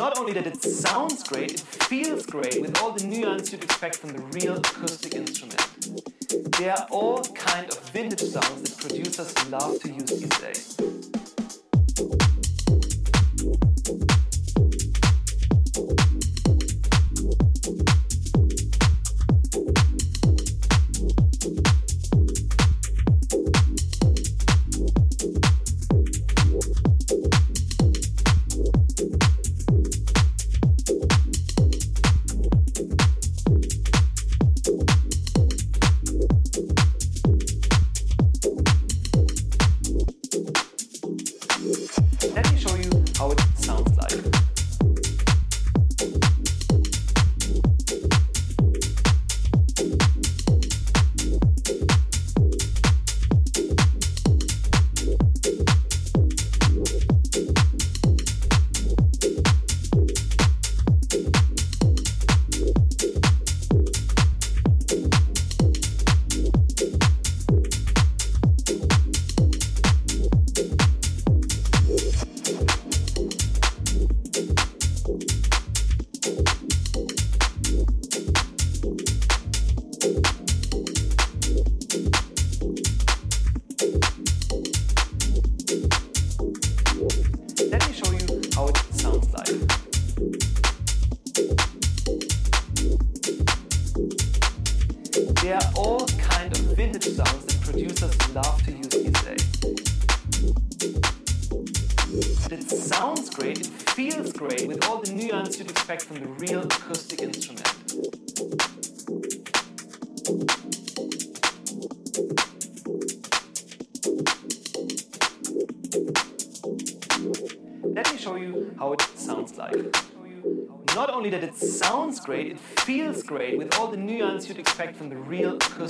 not only that it sounds great, it feels great with all the nuance you'd expect from the real acoustic instrument. There are all kind of vintage sounds that producers love to use these days.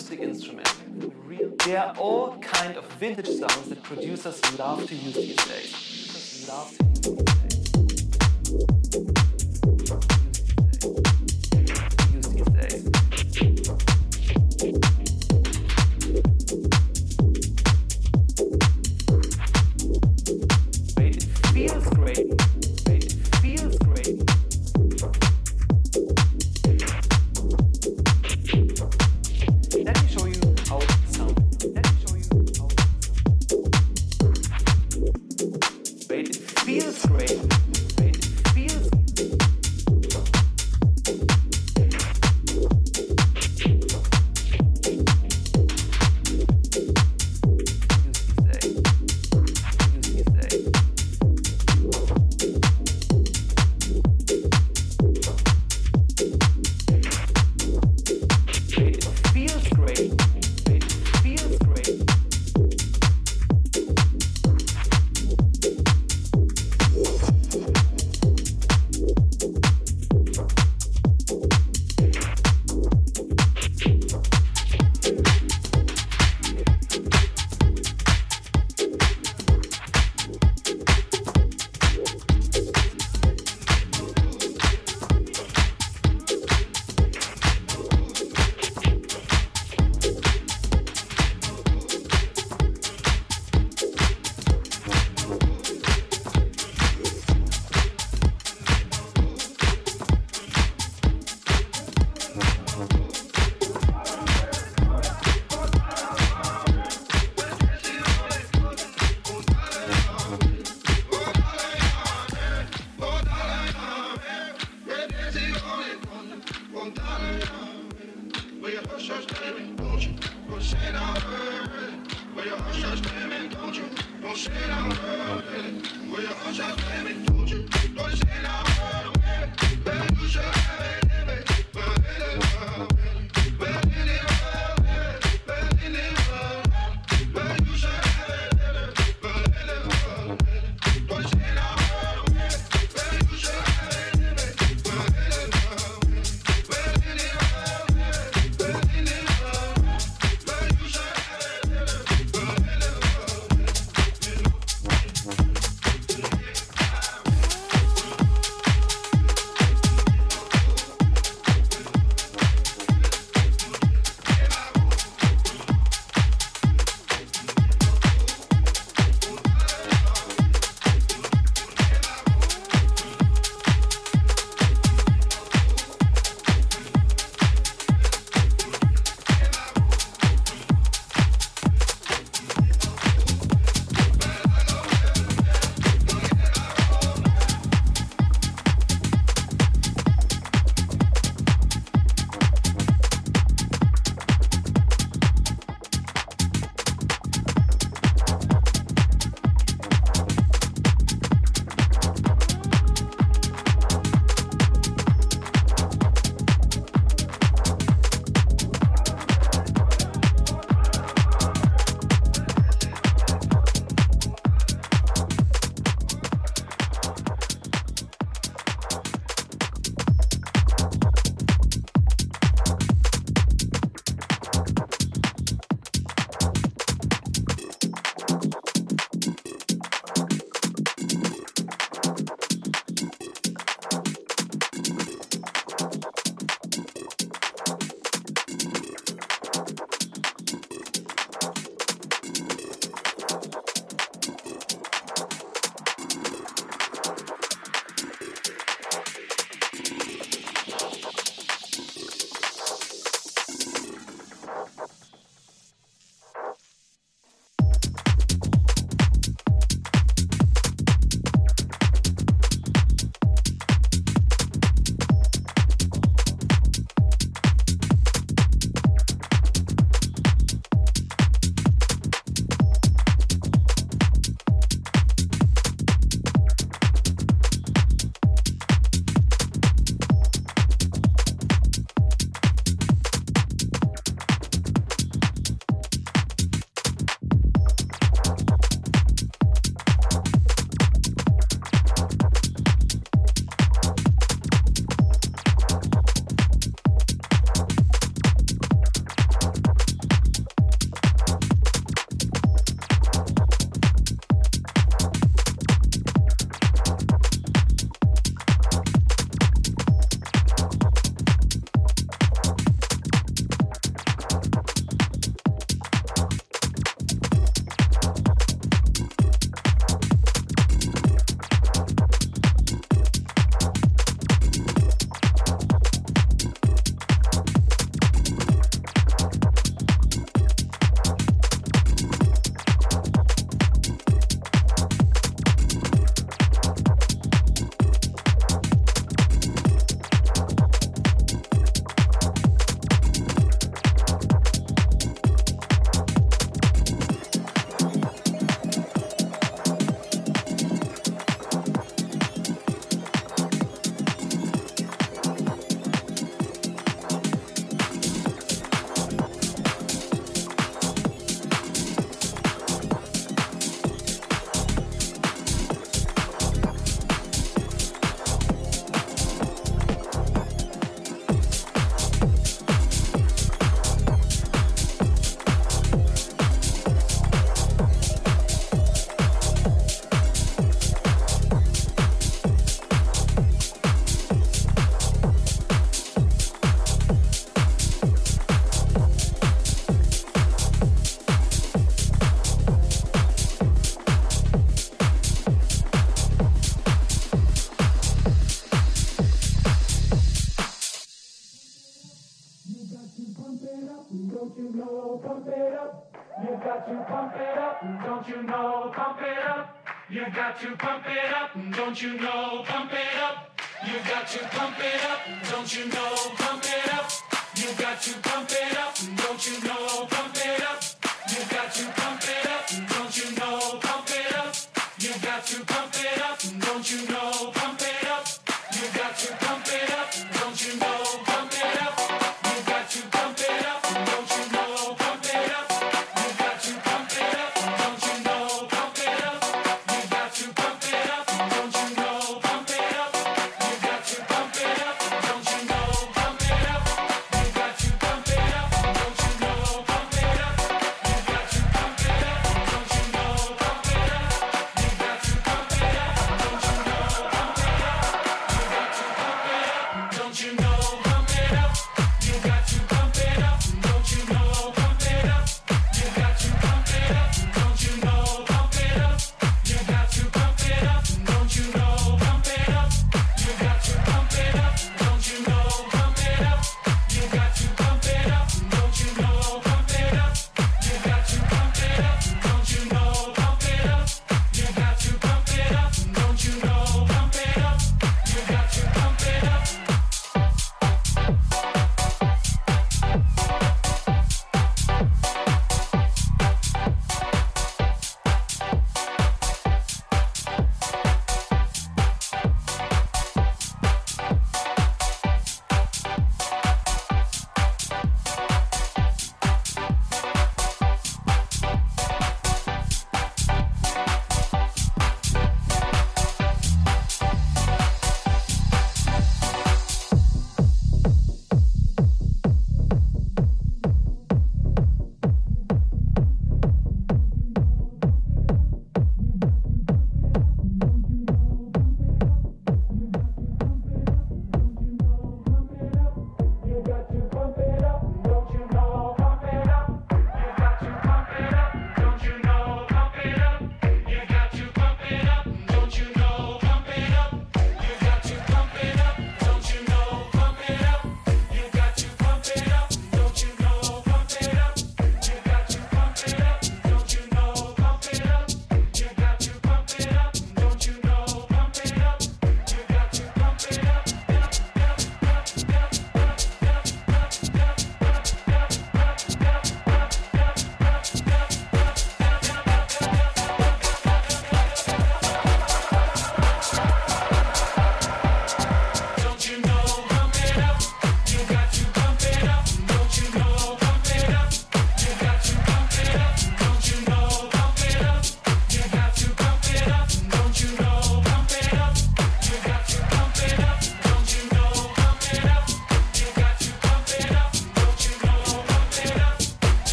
acoustic instrument. They are all kind of vintage sounds that producers love to use these days.